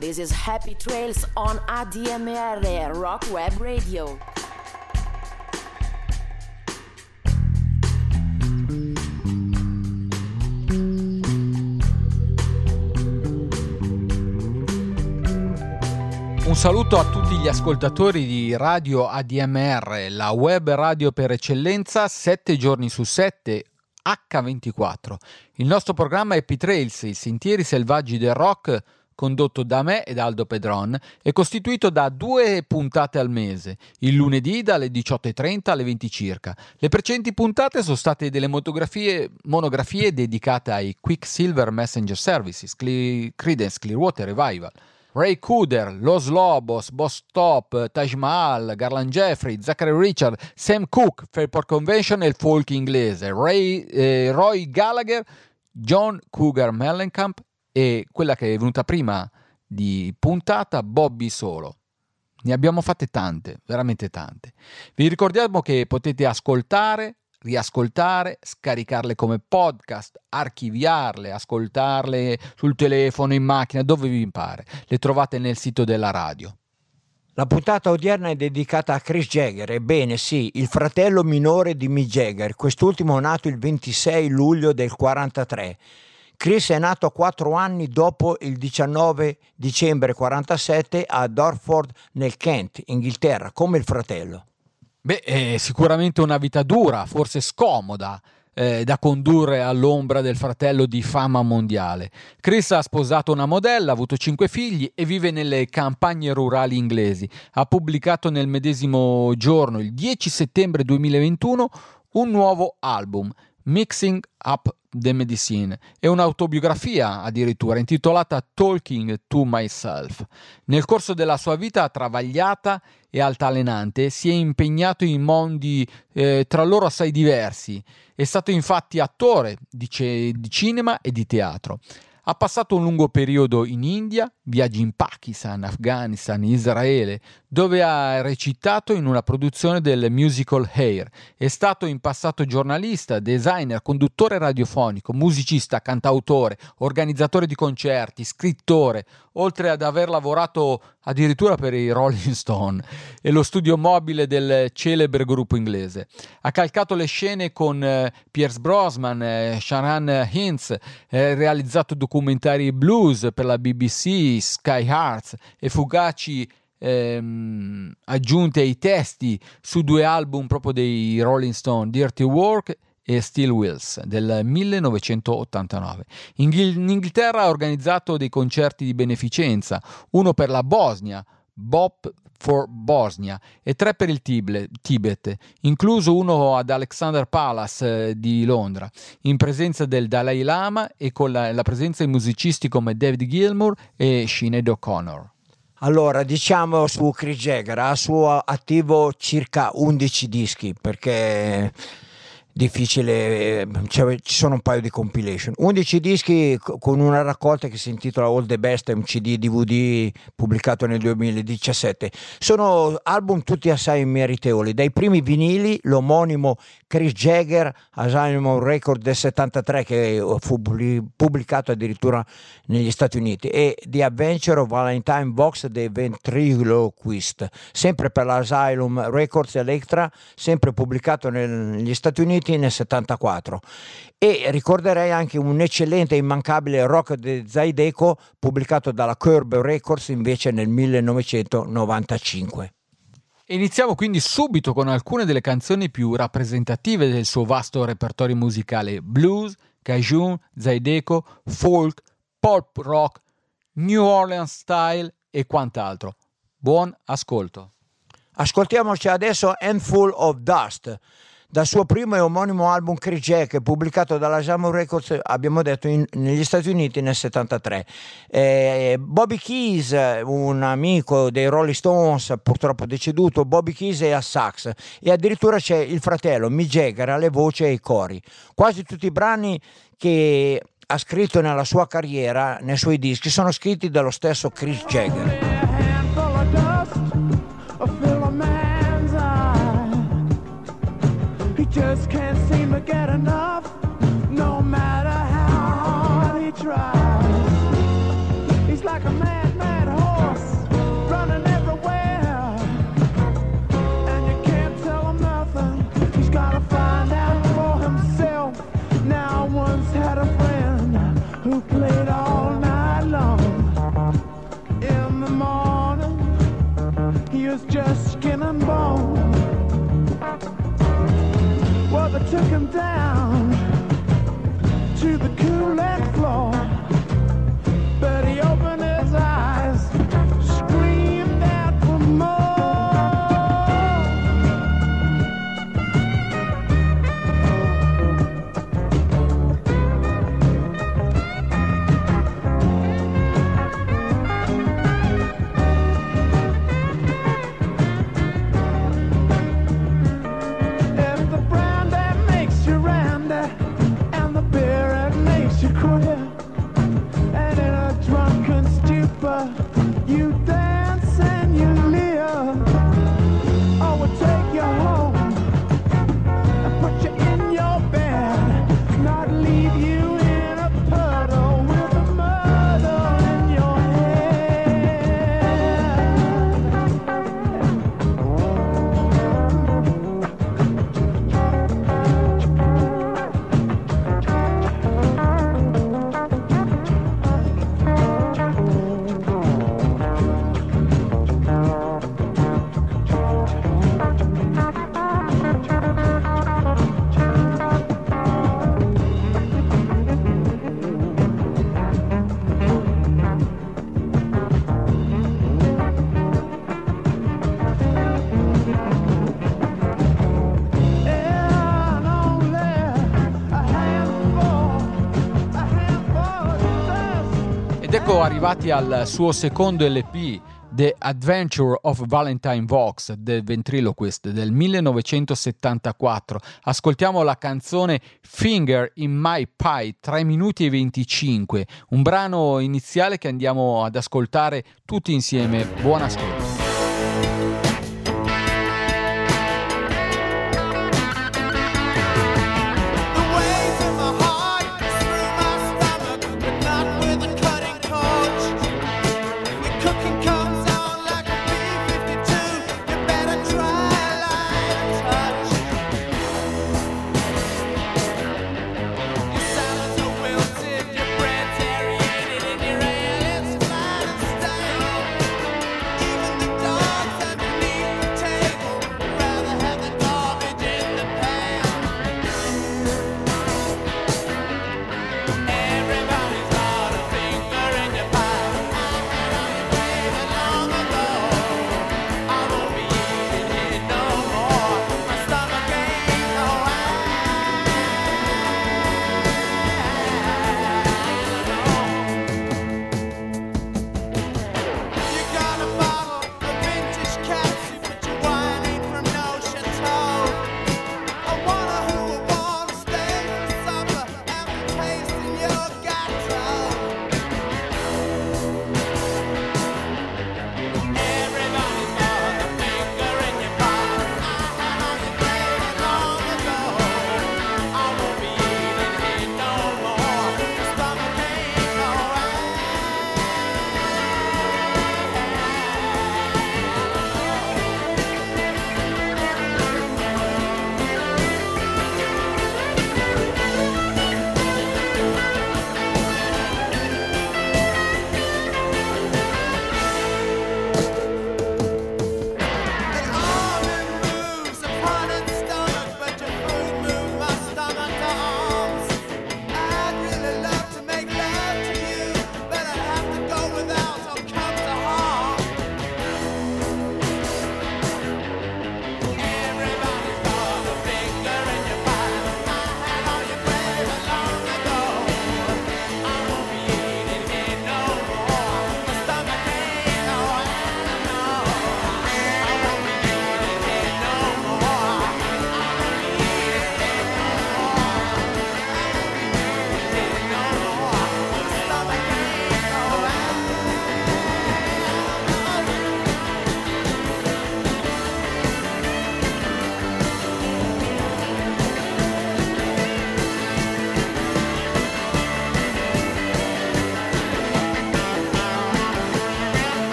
This is Happy Trails on ADMR Rock Web Radio. Un saluto a tutti gli ascoltatori di Radio ADMR, la web radio per eccellenza, 7 giorni su 7, H24. Il nostro programma è P-Trails, i sentieri selvaggi del rock, condotto da me e da Aldo Pedron, è costituito da due puntate al mese, il lunedì dalle 18.30 alle 20 circa. Le precedenti puntate sono state delle monografie dedicate ai Quicksilver Messenger Services, Credence Clearwater Revival. Ray Cooder, Los Lobos, Boss Top, Taj Mahal, Garland Jeffrey, Zachary Richard, Sam Cooke, Fairport Convention e il folk inglese, Ray, eh, Roy Gallagher, John Cougar Mellencamp e quella che è venuta prima di puntata, Bobby Solo. Ne abbiamo fatte tante, veramente tante. Vi ricordiamo che potete ascoltare, riascoltare, scaricarle come podcast, archiviarle, ascoltarle sul telefono, in macchina, dove vi pare. Le trovate nel sito della radio. La puntata odierna è dedicata a Chris Jagger, ebbene sì, il fratello minore di Mick Jagger, quest'ultimo nato il 26 luglio del 1943. Chris è nato quattro anni dopo il 19 dicembre 1947 a Dorford nel Kent, Inghilterra, come il fratello. Beh, è sicuramente una vita dura, forse scomoda, eh, da condurre all'ombra del fratello di fama mondiale. Chris ha sposato una modella, ha avuto cinque figli e vive nelle campagne rurali inglesi. Ha pubblicato nel medesimo giorno, il 10 settembre 2021, un nuovo album, Mixing Up the Medicine e un'autobiografia addirittura intitolata Talking to Myself. Nel corso della sua vita travagliata e altalenante si è impegnato in mondi eh, tra loro assai diversi. È stato infatti attore di, c- di cinema e di teatro. Ha passato un lungo periodo in India, viaggi in Pakistan, Afghanistan, Israele, dove ha recitato in una produzione del musical Hair. È stato in passato giornalista, designer, conduttore radiofonico, musicista, cantautore, organizzatore di concerti, scrittore, oltre ad aver lavorato addirittura per i Rolling Stone e lo studio mobile del celebre gruppo inglese. Ha calcato le scene con eh, Pierce Brosnan, eh, Sharon Hintz, eh, realizzato documentari blues per la BBC, Sky Hearts e fugaci ehm, aggiunte ai testi su due album proprio dei Rolling Stone, Dirty Work e Steel Wheels del 1989. In Inghilterra ha organizzato dei concerti di beneficenza, uno per la Bosnia, Bop for Bosnia e tre per il Tibet, incluso uno ad Alexander Palace eh, di Londra, in presenza del Dalai Lama e con la, la presenza di musicisti come David Gilmour e Sinead O'Connor. Allora, diciamo su Chris Jagger, ha suo attivo circa 11 dischi perché difficile, eh, cioè, ci sono un paio di compilation. 11 dischi con una raccolta che si intitola All the Best, un CD DVD pubblicato nel 2017. Sono album tutti assai meritevoli, dai primi vinili, l'omonimo Chris Jagger, Asylum Record del 73 che fu pubblicato addirittura negli Stati Uniti e The Adventure of Valentine Box The Ventriloquist, sempre per l'Asylum Records Electra, sempre pubblicato negli Stati Uniti Uniti nel 74 e ricorderei anche un eccellente e immancabile rock di Zaideco pubblicato dalla Curb Records invece nel 1995. Iniziamo quindi subito con alcune delle canzoni più rappresentative del suo vasto repertorio musicale blues, cajun, Zaideco, folk, pop rock, New Orleans style e quant'altro. Buon ascolto. Ascoltiamoci adesso Handful of Dust dal suo primo e omonimo album Chris Jack pubblicato dalla Jamon Records abbiamo detto in, negli Stati Uniti nel 73 eh, Bobby Keys un amico dei Rolling Stones purtroppo deceduto Bobby Keys è a sax. E addirittura c'è il fratello Mick Jagger alle voci e ai cori. Quasi tutti i brani che ha scritto nella sua carriera nei suoi dischi sono scritti dallo stesso Chris Jagger Come down. Loro arrivati al suo secondo LP The Adventure of Valentine Vox del Ventriloquist del 1974. Ascoltiamo la canzone Finger in My Pie 3 minuti e 25, un brano iniziale che andiamo ad ascoltare tutti insieme. Buon ascolto.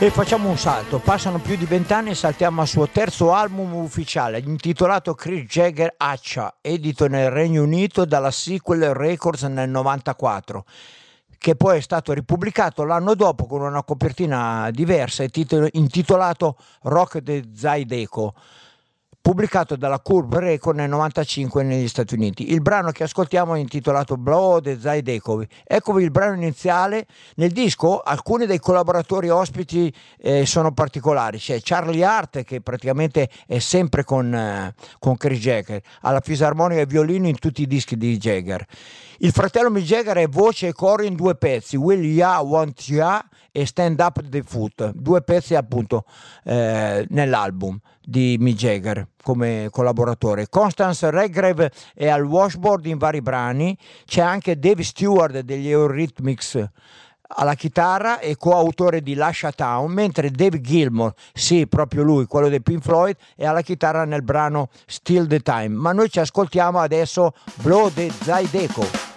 E facciamo un salto, passano più di vent'anni e saltiamo al suo terzo album ufficiale, intitolato Chris Jagger Accia, edito nel Regno Unito dalla Sequel Records nel 94 che poi è stato ripubblicato l'anno dopo con una copertina diversa intitolato Rock de Zydeco pubblicato dalla Curve Record nel 95 negli Stati Uniti. Il brano che ascoltiamo è intitolato Blow the Zydecovi. Eccovi il brano iniziale. Nel disco alcuni dei collaboratori ospiti eh, sono particolari. C'è Charlie Hart che praticamente è sempre con, eh, con Chris Jagger, alla fisarmonica e violino in tutti i dischi di Jagger. Il fratello Mick Jagger è voce e coro in due pezzi, Will Ya Want Ya e Stand Up the Foot, due pezzi appunto eh, nell'album di Mick Jagger come collaboratore. Constance Redgrave è al washboard in vari brani, c'è anche Dave Stewart degli Eurythmics alla chitarra e coautore di Lascia Town, mentre Dave Gilmore, sì, proprio lui, quello dei Pink Floyd, è alla chitarra nel brano Still the Time. Ma noi ci ascoltiamo adesso Blow the Zydeco.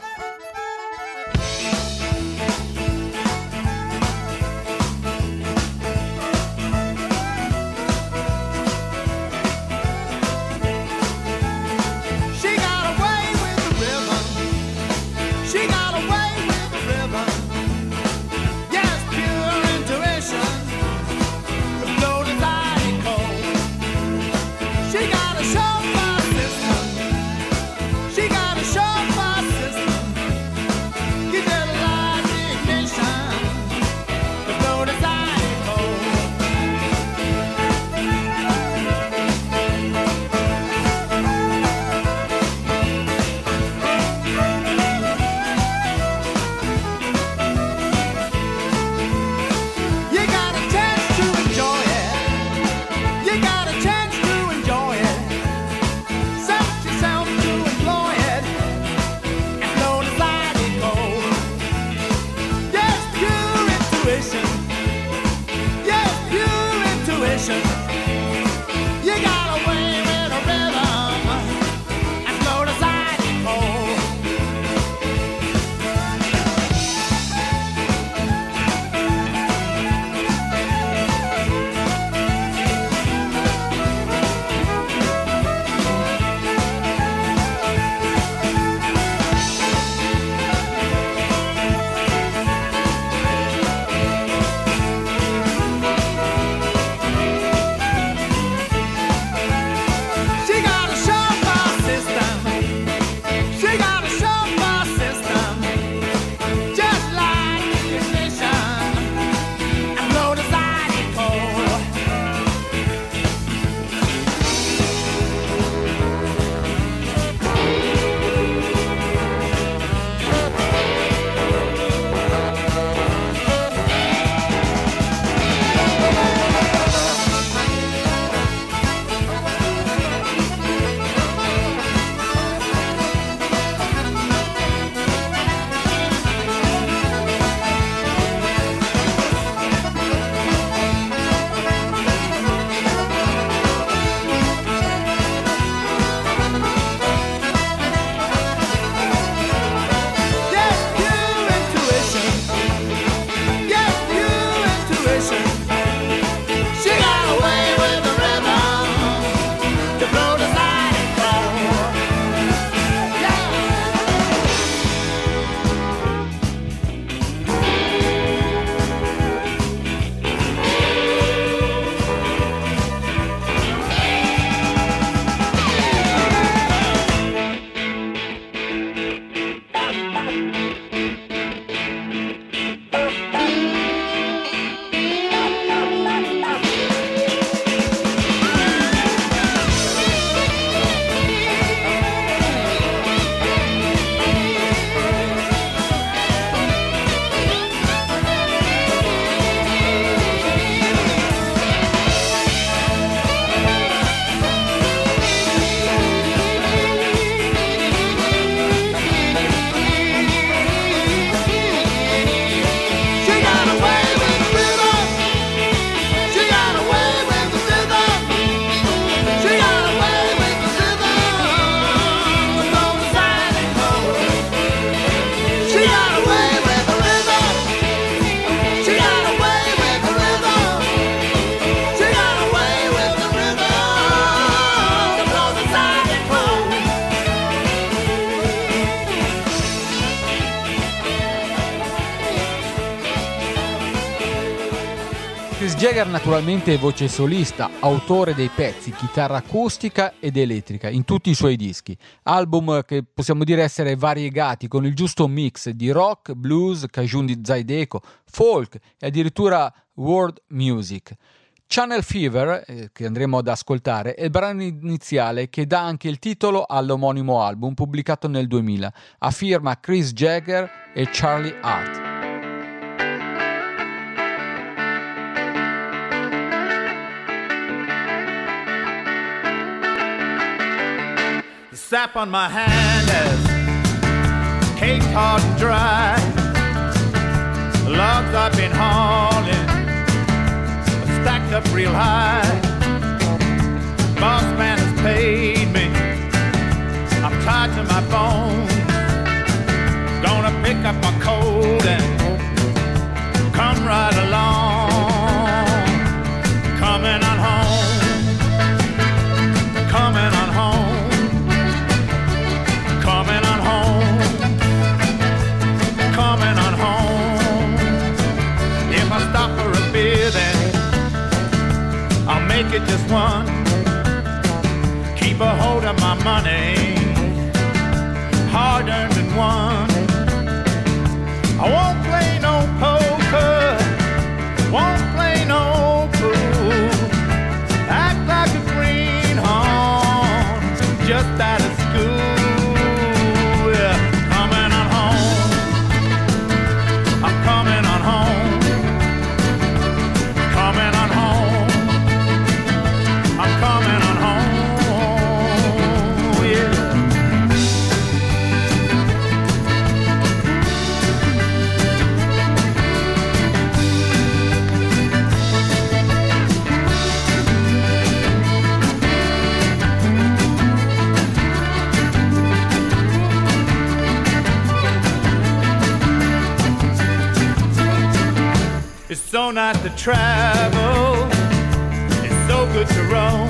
Naturalmente voce solista, autore dei pezzi, chitarra acustica ed elettrica in tutti i suoi dischi. Album che possiamo dire essere variegati con il giusto mix di rock, blues, cajun di Zydeco, folk e addirittura world music. Channel Fever, eh, che andremo ad ascoltare, è il brano iniziale che dà anche il titolo all'omonimo album pubblicato nel 2000, a firma Chris Jagger e Charlie Hart. Sap on my hand has caked hard and dry. Logs I've been hauling stacked up real high. Boss man has paid me. I'm tied to my bones. Gonna pick up my coat and come right along. I'll just one. Keep a hold of my money, hard earned and won. I won't so nice to travel. It's so good to roam.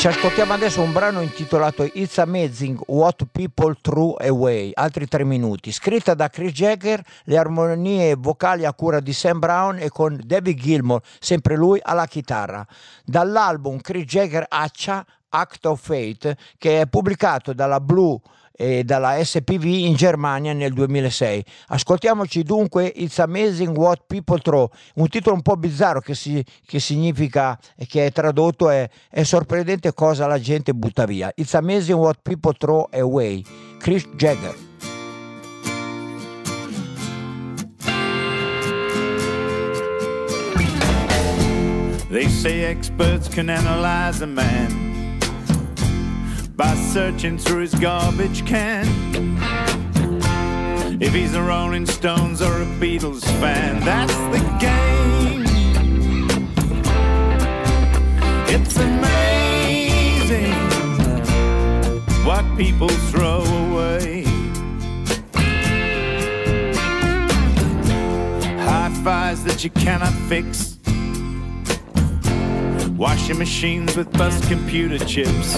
Ci ascoltiamo adesso un brano intitolato It's Amazing What People Threw Away, altri tre minuti, scritta da Chris Jagger, le armonie vocali a cura di Sam Brown e con David Gilmour, sempre lui alla chitarra. Dall'album Chris Jagger Accia Act of Fate, che è pubblicato dalla Blue e dalla SPV in Germania nel 2006. Ascoltiamoci dunque It's Amazing What People Throw, un titolo un po' bizzarro che, si- che significa che è tradotto è, è sorprendente cosa la gente butta via. It's Amazing What People Throw Away, Chris Jagger. They say experts can analyze a man by searching through his garbage can. If he's a Rolling Stones or a Beatles fan, that's the game. It's amazing what people throw away. Hi fis that you cannot fix. Washing machines with bust computer chips.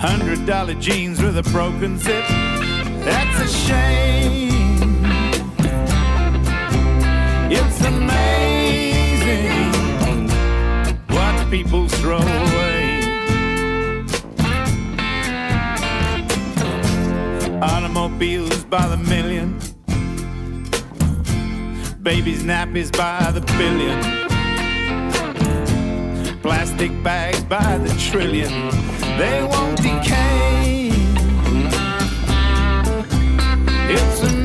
Hundred dollar jeans with a broken zip. That's a shame. It's amazing what people throw away. Automobiles by the million. Babies' nappies by the billion plastic bags by the trillion. They won't decay. It's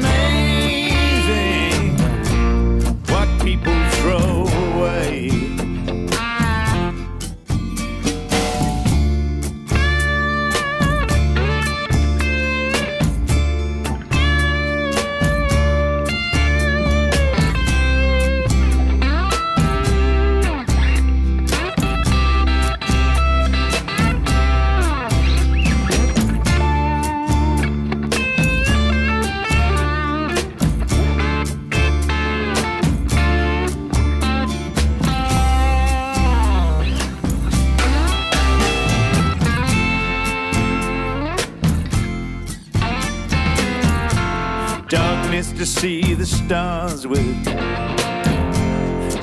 to see the stars with.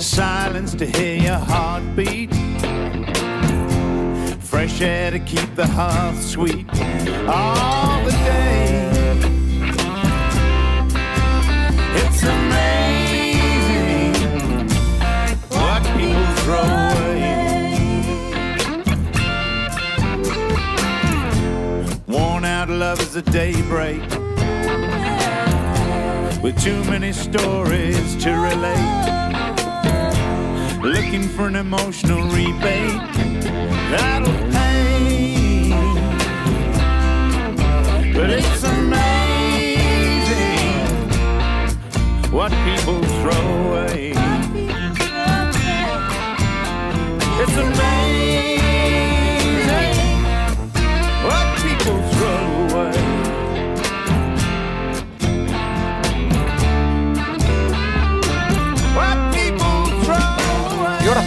Silence to hear your heartbeat. Fresh air to keep the hearth sweet all the day. It's amazing what people throw away. Worn out lovers at daybreak with too many stories to relate. Looking for an emotional rebate that'll pay. But it's amazing what people throw away.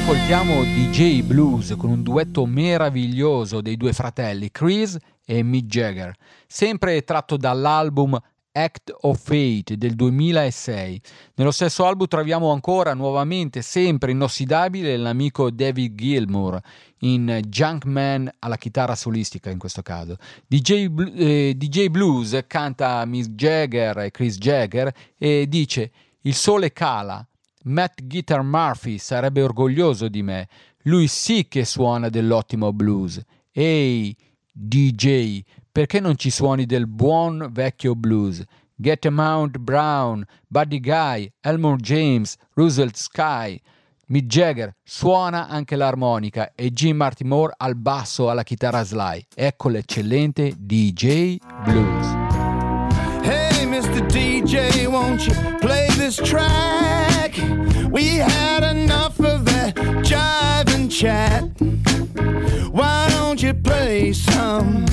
Ascoltiamo DJ Blues con un duetto meraviglioso dei due fratelli Chris e Mick Jagger, sempre tratto dall'album Act of Fate del 2006. Nello stesso album troviamo ancora nuovamente, sempre inossidabile, l'amico David Gilmour in Junkman alla chitarra solistica in questo caso. DJ, eh, DJ Blues canta Mick Jagger e Chris Jagger e dice il sole cala, Matt Guitar Murphy sarebbe orgoglioso di me. Lui sì che suona dell'ottimo blues. Ehi, DJ, perché non ci suoni del buon vecchio blues? Get Mount Brown, Buddy Guy, Elmore James, Roosevelt Sky. Mick Jagger suona anche l'armonica e Jim Martin Moore al basso alla chitarra slide. Ecco l'eccellente DJ Blues. Hey, Mr. DJ, won't you play this track? We had enough of that jive and chat. Why don't you play some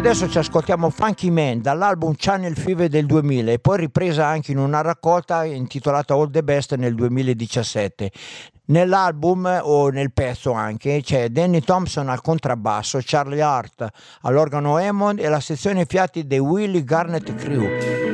adesso ci ascoltiamo Funky Man dall'album Channel Fever del 2000 e poi ripresa anche in una raccolta intitolata All the Best nel 2017. Nell'album o nel pezzo anche c'è Danny Thompson al contrabbasso, Charlie Hart all'organo Hammond e la sezione fiati dei Willie Garnett Crew.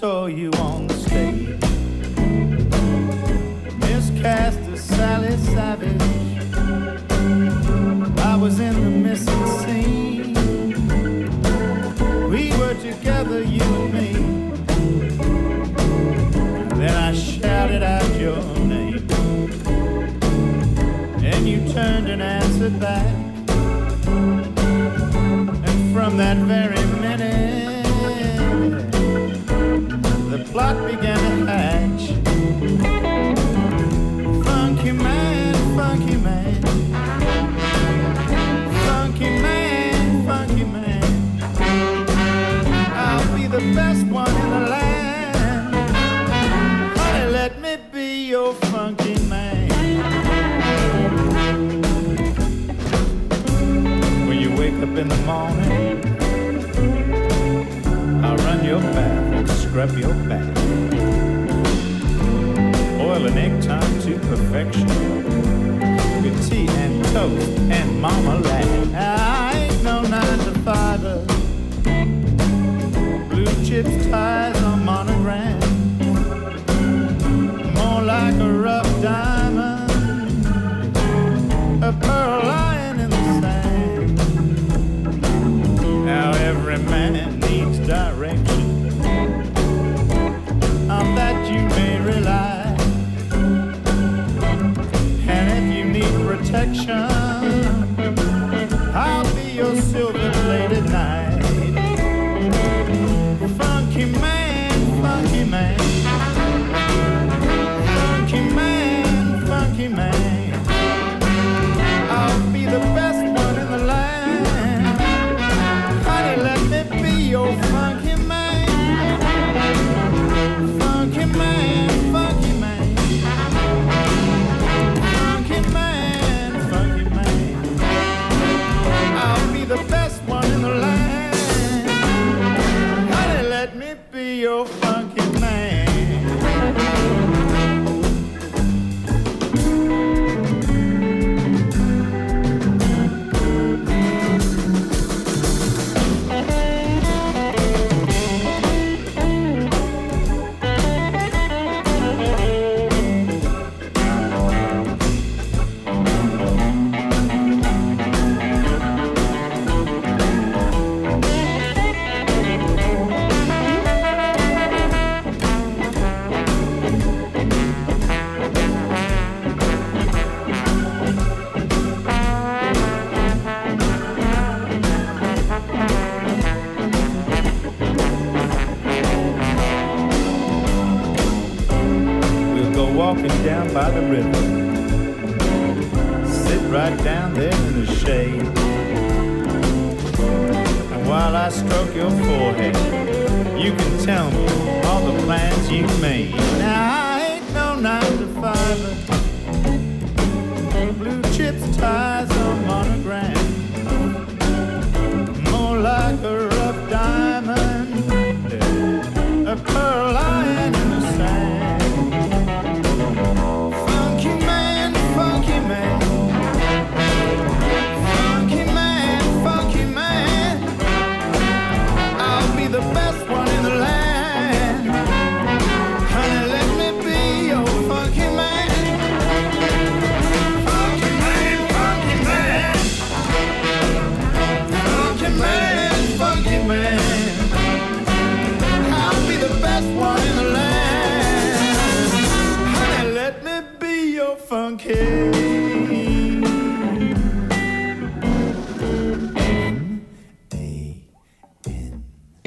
Saw you on the stage. Miscast as Sally Savage. I was in the missing scene. We were together, you and me. Then I shouted out your name. And you turned and answered back. And from that very minute, plot began to hatch. Funky man, funky man. Funky man, funky man. I'll be the best one in the land. Honey, let me be your funky man. When you wake up in the morning, I'll run your bath, scrub your perfection. With tea and toast and marmalade. I ain't no nine to fiver. Blue chips, ties on monogram. sunshine.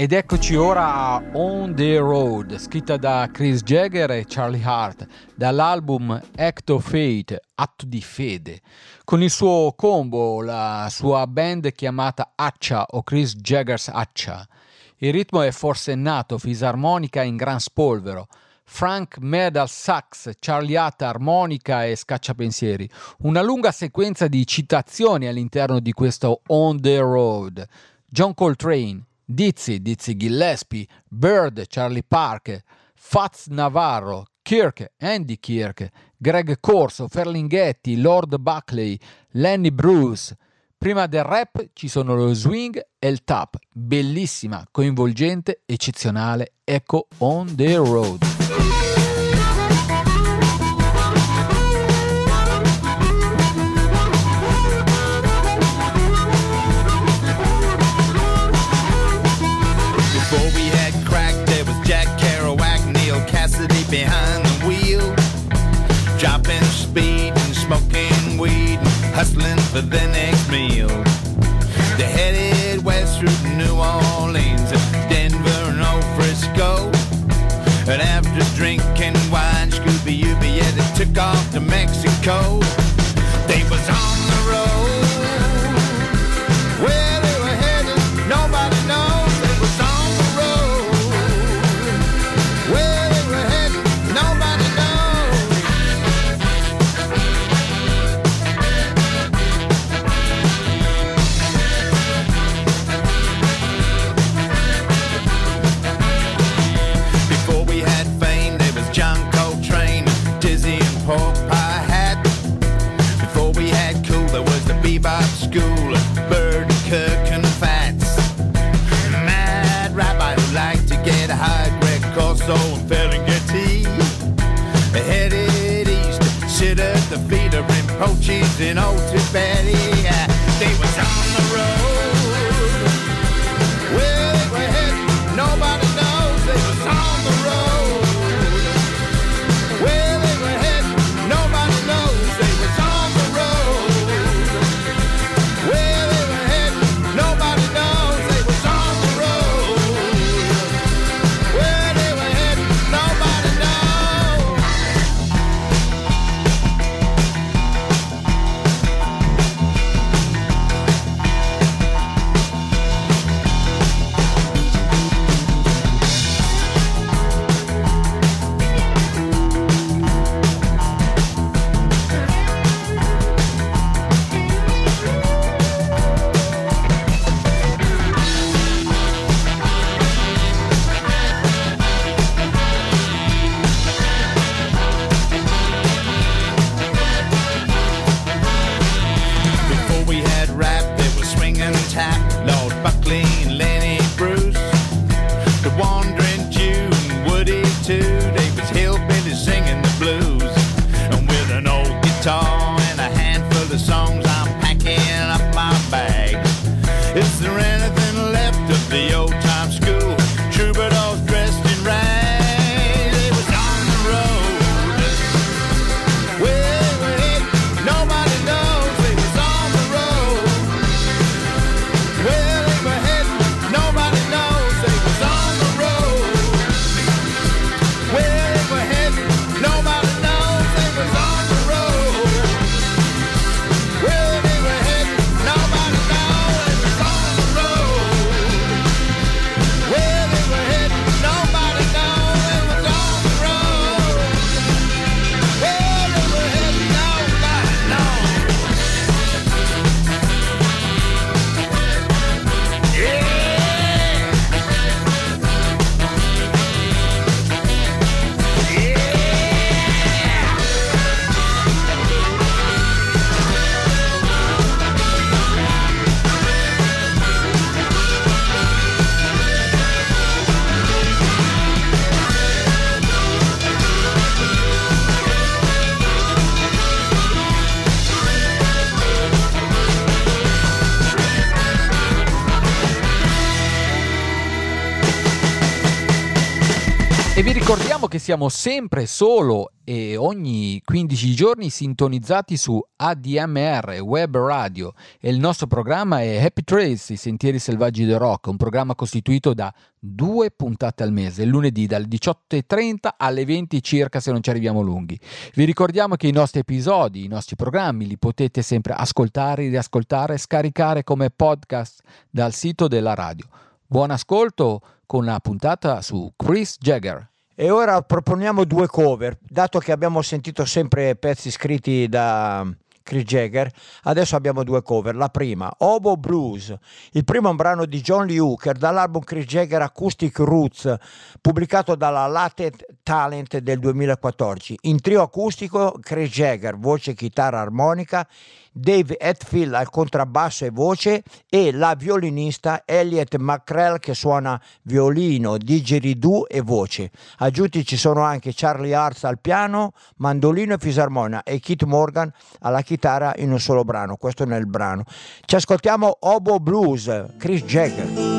Ed eccoci ora a On the Road, scritta da Chris Jagger e Charlie Hart, dall'album Act of Fate, Atto di Fede, con il suo combo, la sua band chiamata Accia o Chris Jagger's Accia. Il ritmo è forsennato, fisarmonica in gran spolvero. Frank Medal sax, Charlie Hart armonica e scacciapensieri. Una lunga sequenza di citazioni all'interno di questo On the Road. John Coltrane, Dizzy, Dizzy Gillespie, Bird, Charlie Parker, Fats Navarro, Kirk, Andy Kirk, Greg Corso, Ferlinghetti, Lord Buckley, Lenny Bruce. Prima del rap ci sono lo swing e il tap. Bellissima, coinvolgente, eccezionale. Ecco On the Road. Hustling for the next meal. They headed west through New Orleans, Denver and old Frisco. And after drinking wine, Scooby Dooby, yeah, they took off to Mexico. Siamo sempre solo e ogni 15 giorni sintonizzati su ADMR Web Radio e il nostro programma è Happy Trails, i sentieri selvaggi del rock, un programma costituito da due puntate al mese, lunedì dalle 18.30 alle 20 circa se non ci arriviamo lunghi. Vi ricordiamo che i nostri episodi, i nostri programmi li potete sempre ascoltare, riascoltare, scaricare come podcast dal sito della radio. Buon ascolto con la puntata su Chris Jagger. E ora proponiamo due cover, dato che abbiamo sentito sempre pezzi scritti da Chris Jagger, adesso abbiamo due cover. La prima, Obo Blues, il primo è un brano di John Lee Hooker dall'album Chris Jagger Acoustic Roots, pubblicato dalla Latent Talent del 2014. In trio acustico Chris Jagger, voce, chitarra, armonica, Dave Hetfield al contrabbasso e voce e la violinista Elliot McCrell che suona violino, didgeridoo e voce. Aggiunti ci sono anche Charlie Arts al piano, mandolino e fisarmonia e Keith Morgan alla chitarra in un solo brano. Questo nel brano. Ci ascoltiamo Obo Blues, Chris Jagger.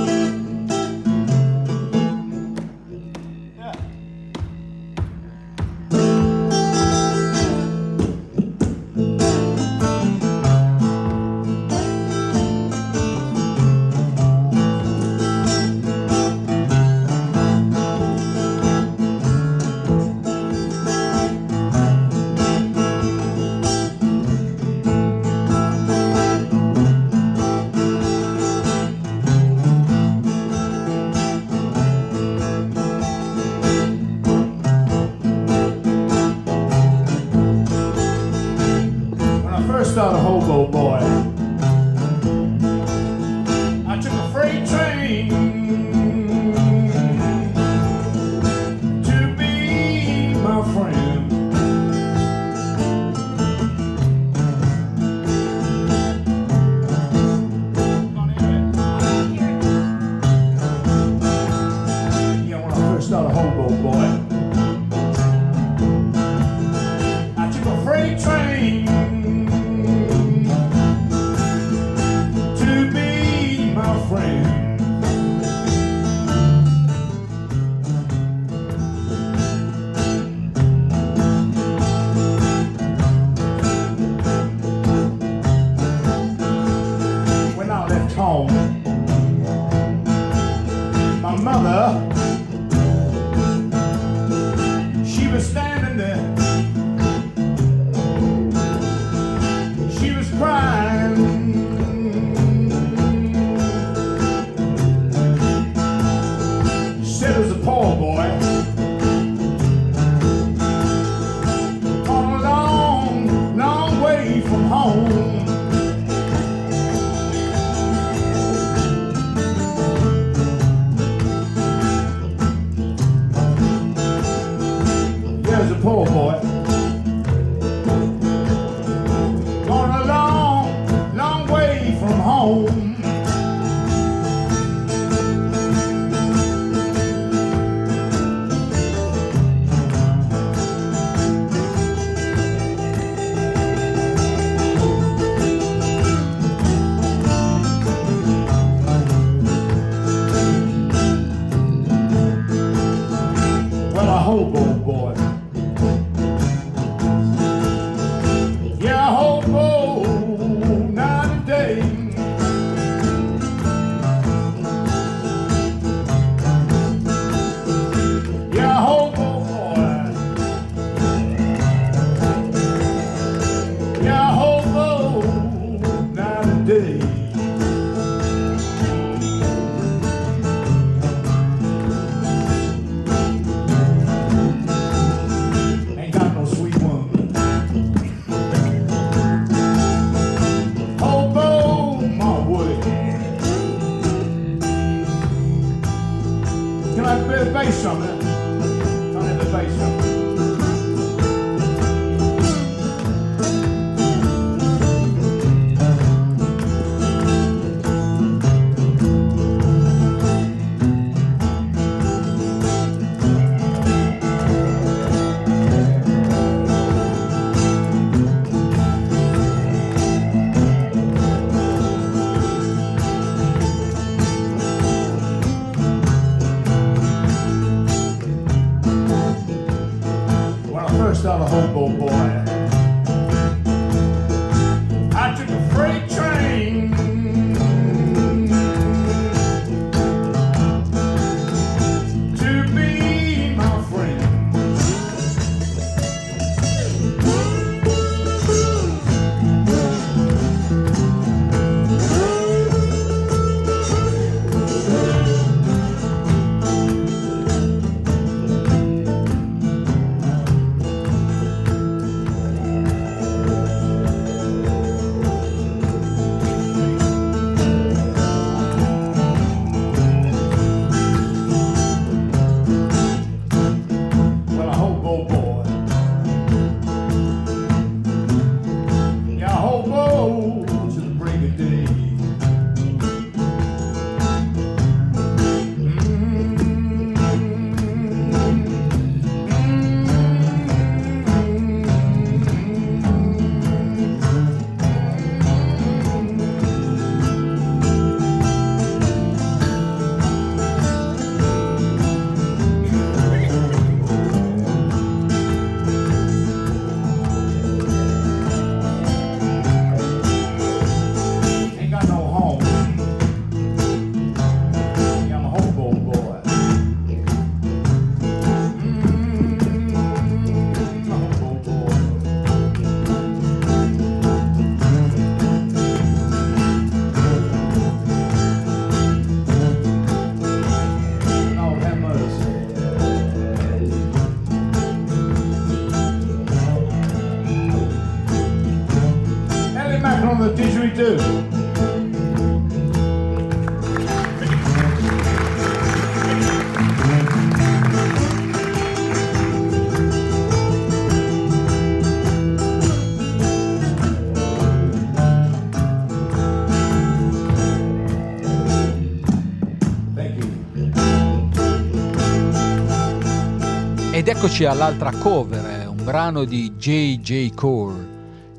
Ed eccoci all'altra cover, eh, un brano di J.J. Cole,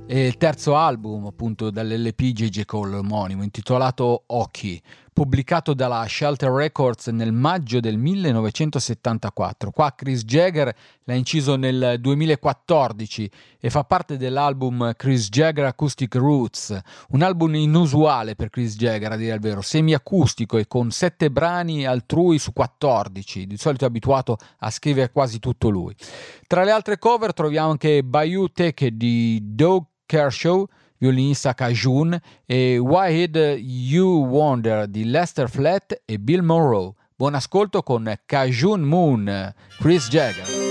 il terzo album appunto dall'LP J.J. Cole omonimo, intitolato Occhi, pubblicato dalla Shelter Records nel maggio del 1974. Qua Chris Jagger l'ha inciso nel 2014 e fa parte dell'album Chris Jagger Acoustic Roots, un album inusuale per Chris Jagger a dire il vero, semiacustico e con sette brani altrui su 14, di solito abituato a scrivere quasi tutto lui. Tra le altre cover troviamo anche Bayou Take di Doug Kershaw, violinista Cajun, e Did You Wonder di Lester Flat e Bill Monroe. Buon ascolto con Cajun Moon, Chris Jagger.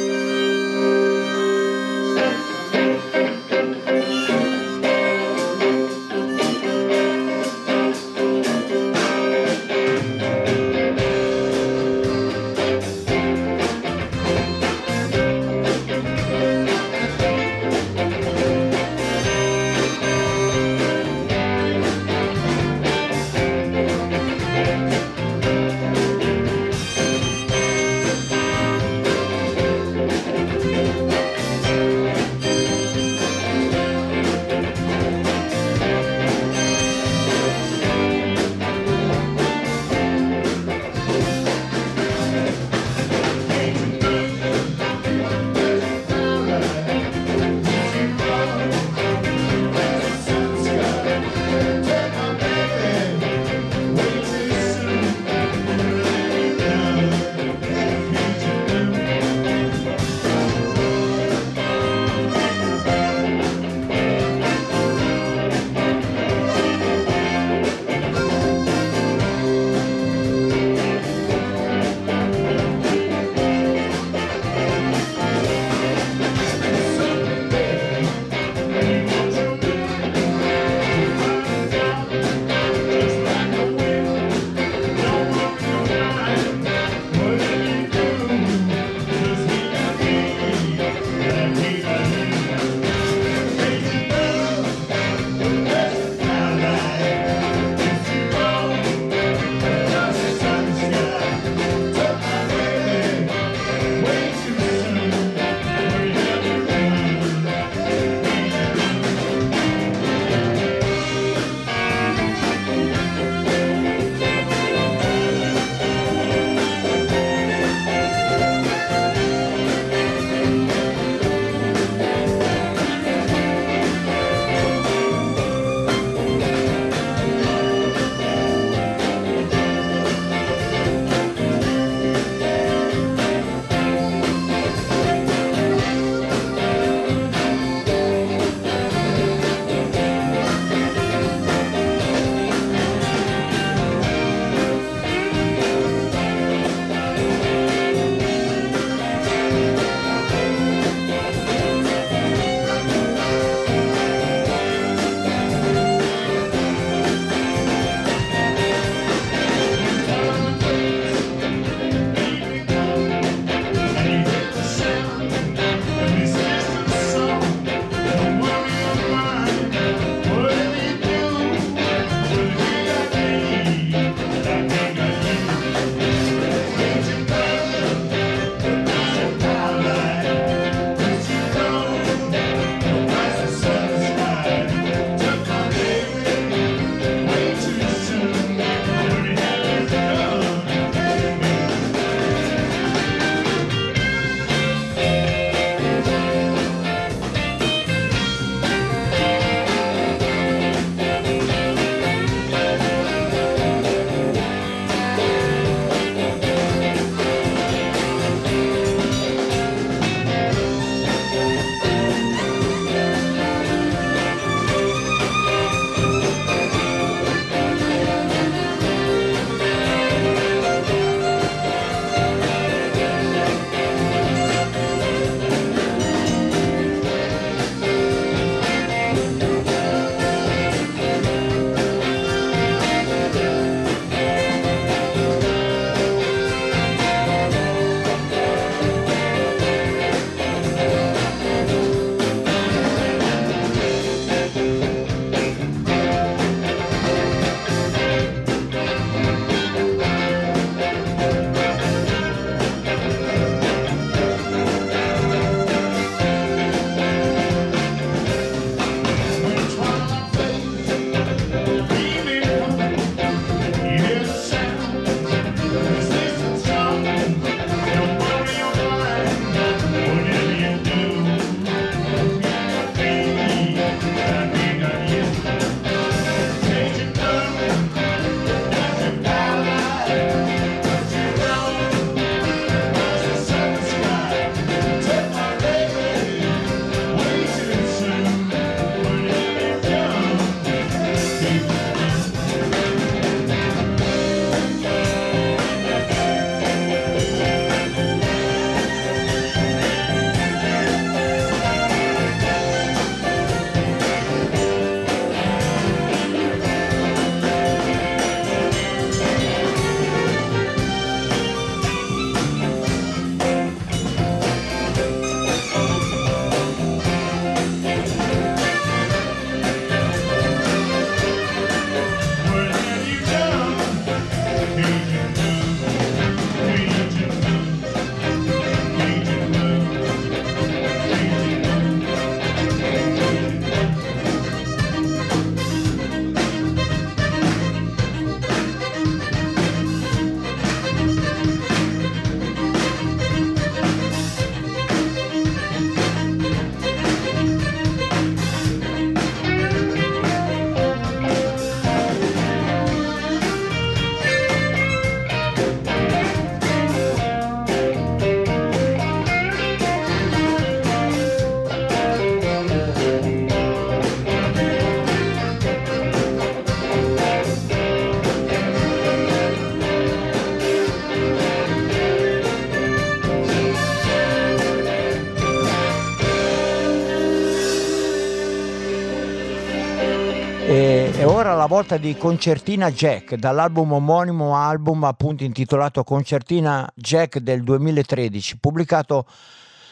Volta di Concertina Jack, dall'album omonimo album appunto intitolato Concertina Jack del 2013, pubblicato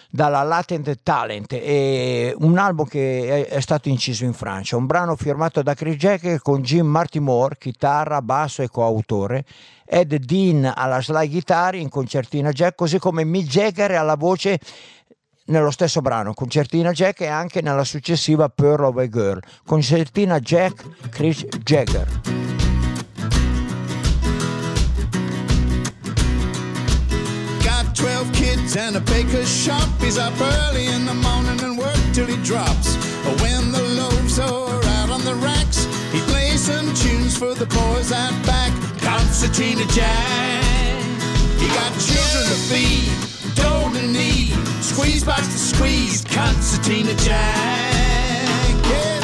dalla Latent Talent, un album che è, è stato inciso in Francia, un brano firmato da Chris Jack con Jim Martimore, chitarra, basso e coautore, Ed Dean alla slide guitar in Concertina Jack, così come Mick Jagger alla voce nello stesso brano Concertina Jack e anche nella successiva Pearl of a Girl Concertina Jack Chris Jagger 12 kids and a baker's shop. He's up early in the morning and work till he drops. When the loaves are out on the racks, he plays some tunes for the boys out back. Concertina Jack. He got children to feed, dough knead, squeeze box to squeeze. Concertina Jack. Yeah.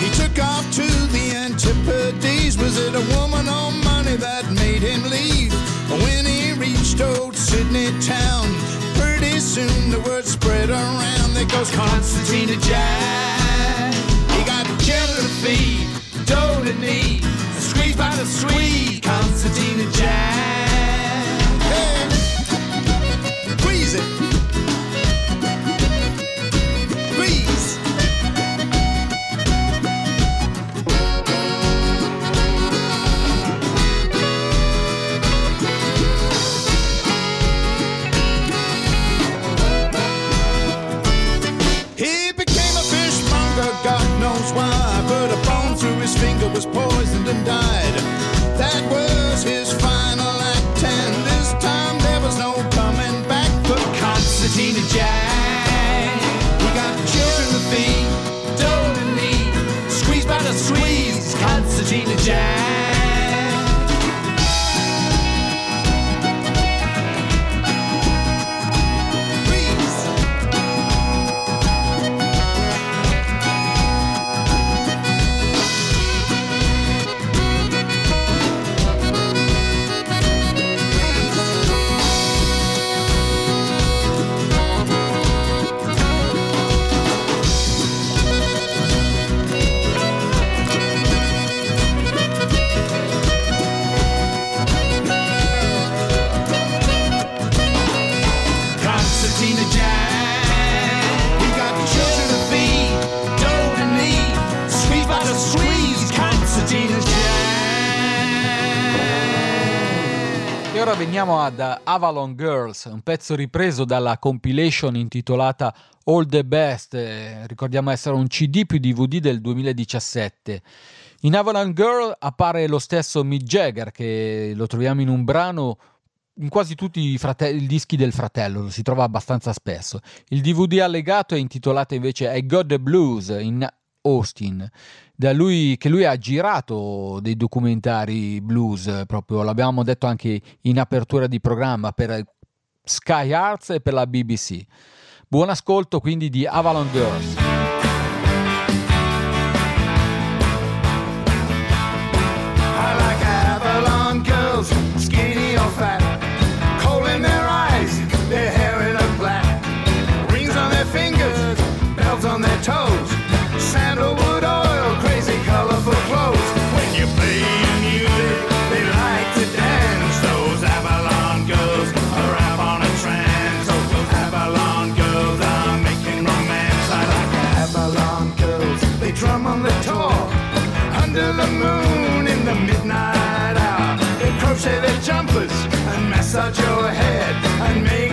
He took off to the Antipodes. Was it a woman or money that made him leave? When he reached old Sydney town, pretty soon the word spread around. There goes Concertina Jack. Dough to knead, squeeze by the squeeze. Concertina Jack. Hey, squeeze it. Ora veniamo ad Avalon Girls, un pezzo ripreso dalla compilation intitolata All the Best, eh, ricordiamo essere un CD più DVD del 2017. In Avalon Girl appare lo stesso Mick Jagger che lo troviamo in un brano in quasi tutti i, frate- i dischi del fratello, lo si trova abbastanza spesso. Il DVD allegato è intitolato invece I Got the Blues in Austin, lui, che lui ha girato dei documentari blues, eh, proprio l'abbiamo detto anche in apertura di programma per Sky Arts e per la BBC. Buon ascolto quindi di Avalon Girls. nod your head and make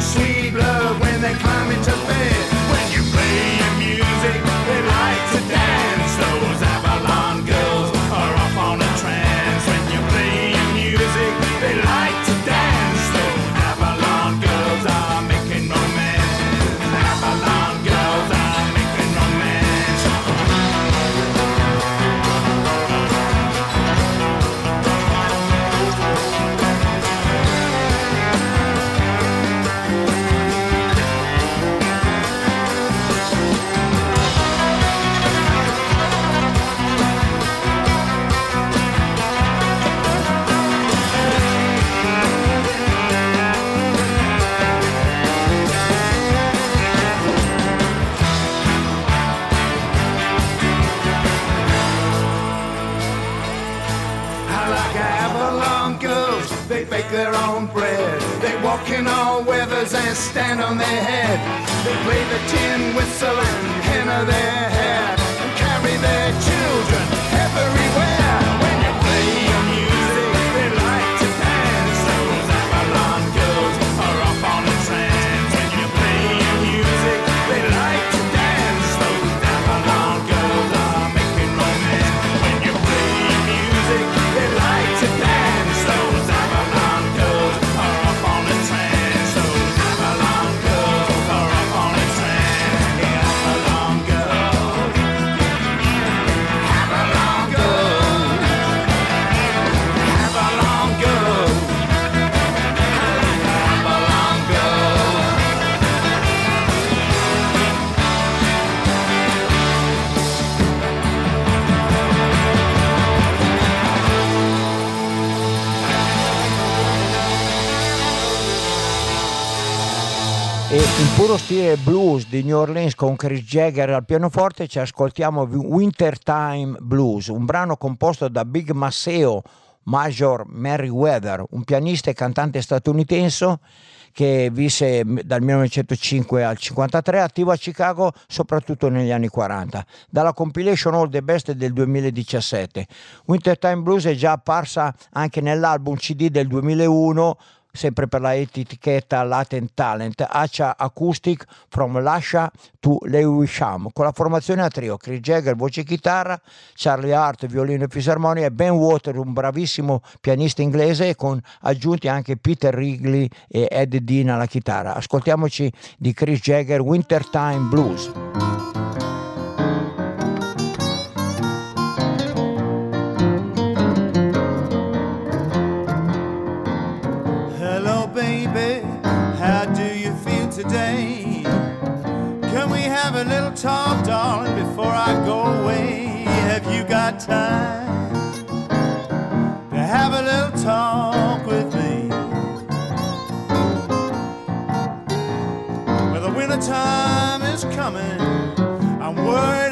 own bread. They walk in all weathers and stand on their head. They play the tin whistle and henna their hair and carry their children everywhere. Puro stile blues di New Orleans con Chris Jagger al pianoforte ci ascoltiamo Wintertime Blues, un brano composto da Big Masseo Major Merriweather, un pianista e cantante statunitense che visse dal 1905 al 1953, attivo a Chicago soprattutto negli anni 40. Dalla compilation All the Best del 2017. Wintertime Blues è già apparsa anche nell'album CD del 2001 sempre per la etichetta Latent Talent, Accia Acoustic from Lascia to Lewisham, con la formazione a trio, Chris Jagger, voce e chitarra, Charlie Hart, violino e fisarmonia e Ben Water, un bravissimo pianista inglese, con aggiunti anche Peter Wrigley e Ed Dean alla chitarra. Ascoltiamoci di Chris Jagger, Wintertime Blues. Talk, darling, before I go away? Have you got time to have a little talk with me? Well, the winter time is coming. I'm worried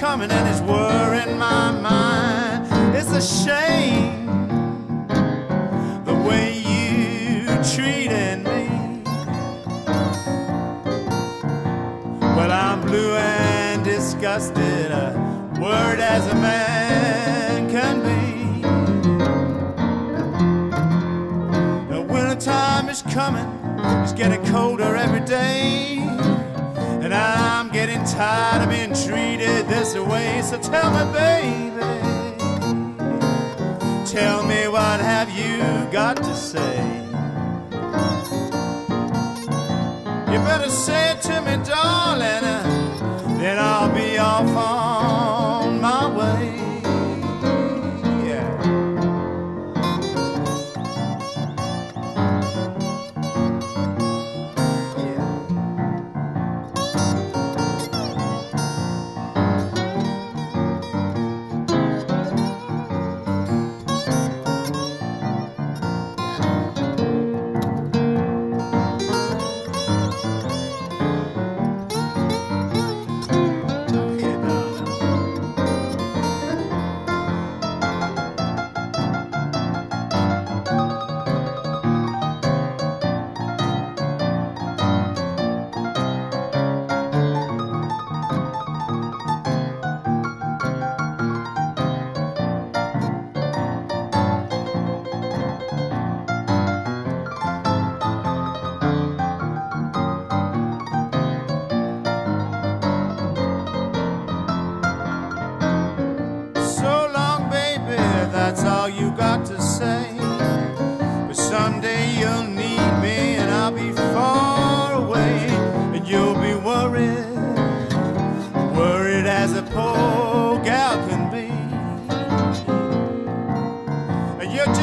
coming and it's worrying my mind. It's a shame the way you treating me. Well, I'm blue and disgusted, a word as a man can be. The wintertime is coming, it's getting colder every day. And getting tired of being treated this way. So tell me, baby, tell me what have you got to say? You better say it to me, darling, then I'll be off on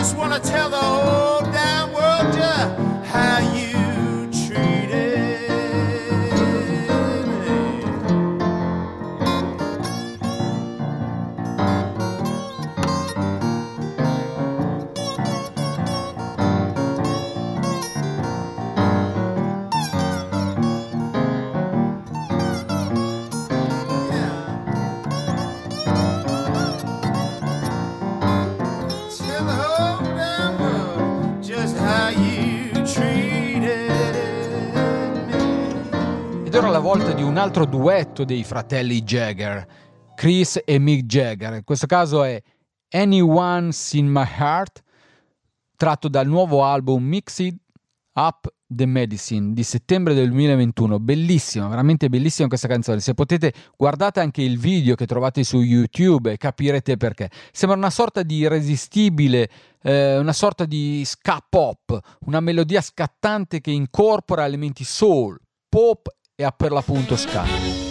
just want to tell the un altro duetto dei fratelli Jagger, Chris e Mick Jagger. In questo caso è Anyone's in My Heart, tratto dal nuovo album Mixed Up The Medicine di settembre del 2021. Bellissima, veramente bellissima questa canzone. Se potete, guardate anche il video che trovate su YouTube e capirete perché. Sembra una sorta di irresistibile, eh, una sorta di ska pop, una melodia scattante che incorpora elementi soul, pop e a per l'appunto Sky.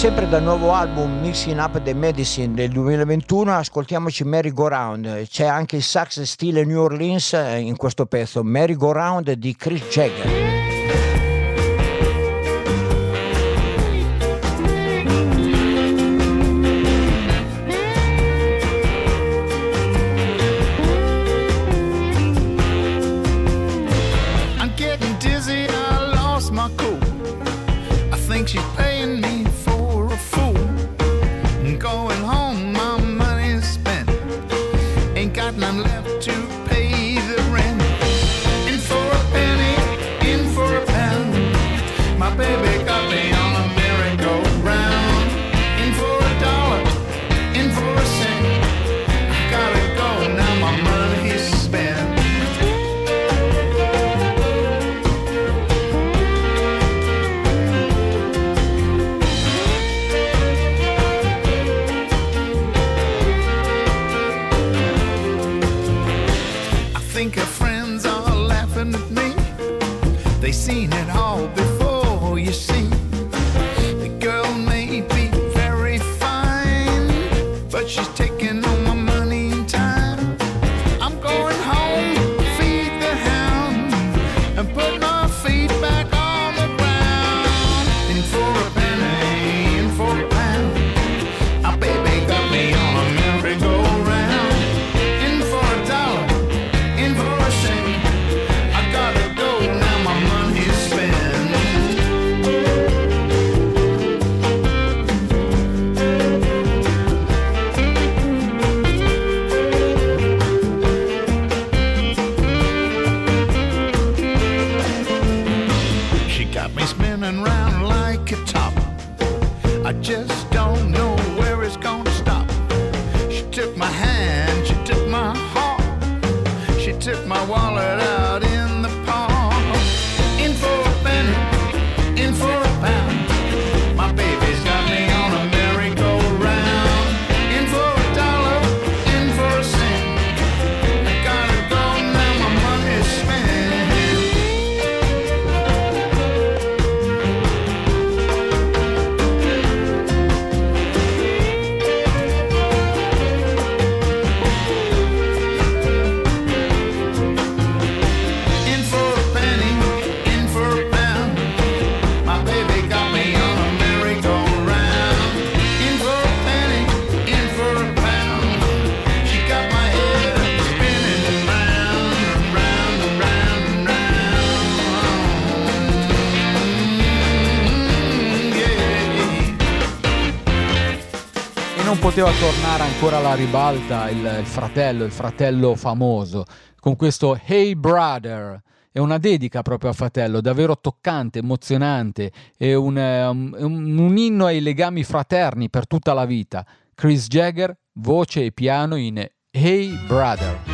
sempre dal nuovo album Mixing Up the Medicine del 2021 ascoltiamoci Merry Go Round, c'è anche il sax stile New Orleans eh, in questo pezzo, Merry Go Round di Chris Jagger. poteva tornare ancora alla ribalta il, il fratello, il fratello famoso, con questo Hey Brother è una dedica proprio al fratello, davvero toccante, emozionante, è un, um, un, inno ai legami fraterni per tutta la vita. Chris Jagger, voce e piano in Hey Brother.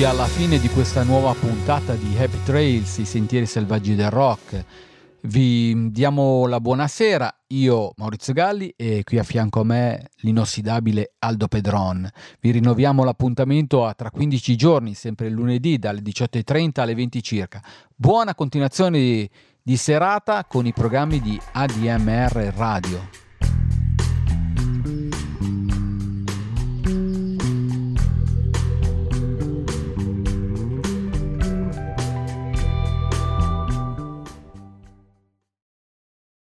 giunti alla fine di questa nuova puntata di Happy Trails, i sentieri selvaggi del rock. Vi diamo la buonasera, io Maurizio Galli e qui a fianco a me l'inossidabile Aldo Pedron. Vi rinnoviamo l'appuntamento a tra 15 giorni, sempre lunedì dalle 18.30 alle 20 circa. Buona continuazione di, di serata con i programmi di ADMR Radio.